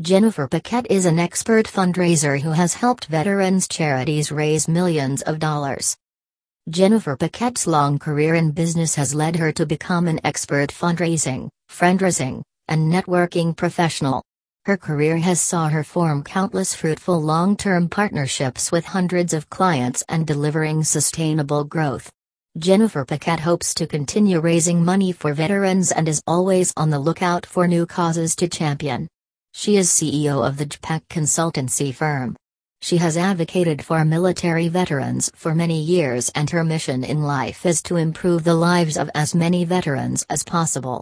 Jennifer Paquette is an expert fundraiser who has helped veterans charities raise millions of dollars. Jennifer Paquette's long career in business has led her to become an expert fundraising, fundraising, and networking professional. Her career has saw her form countless fruitful long-term partnerships with hundreds of clients and delivering sustainable growth. Jennifer Paquette hopes to continue raising money for veterans and is always on the lookout for new causes to champion. She is CEO of the JPAC consultancy firm. She has advocated for military veterans for many years and her mission in life is to improve the lives of as many veterans as possible.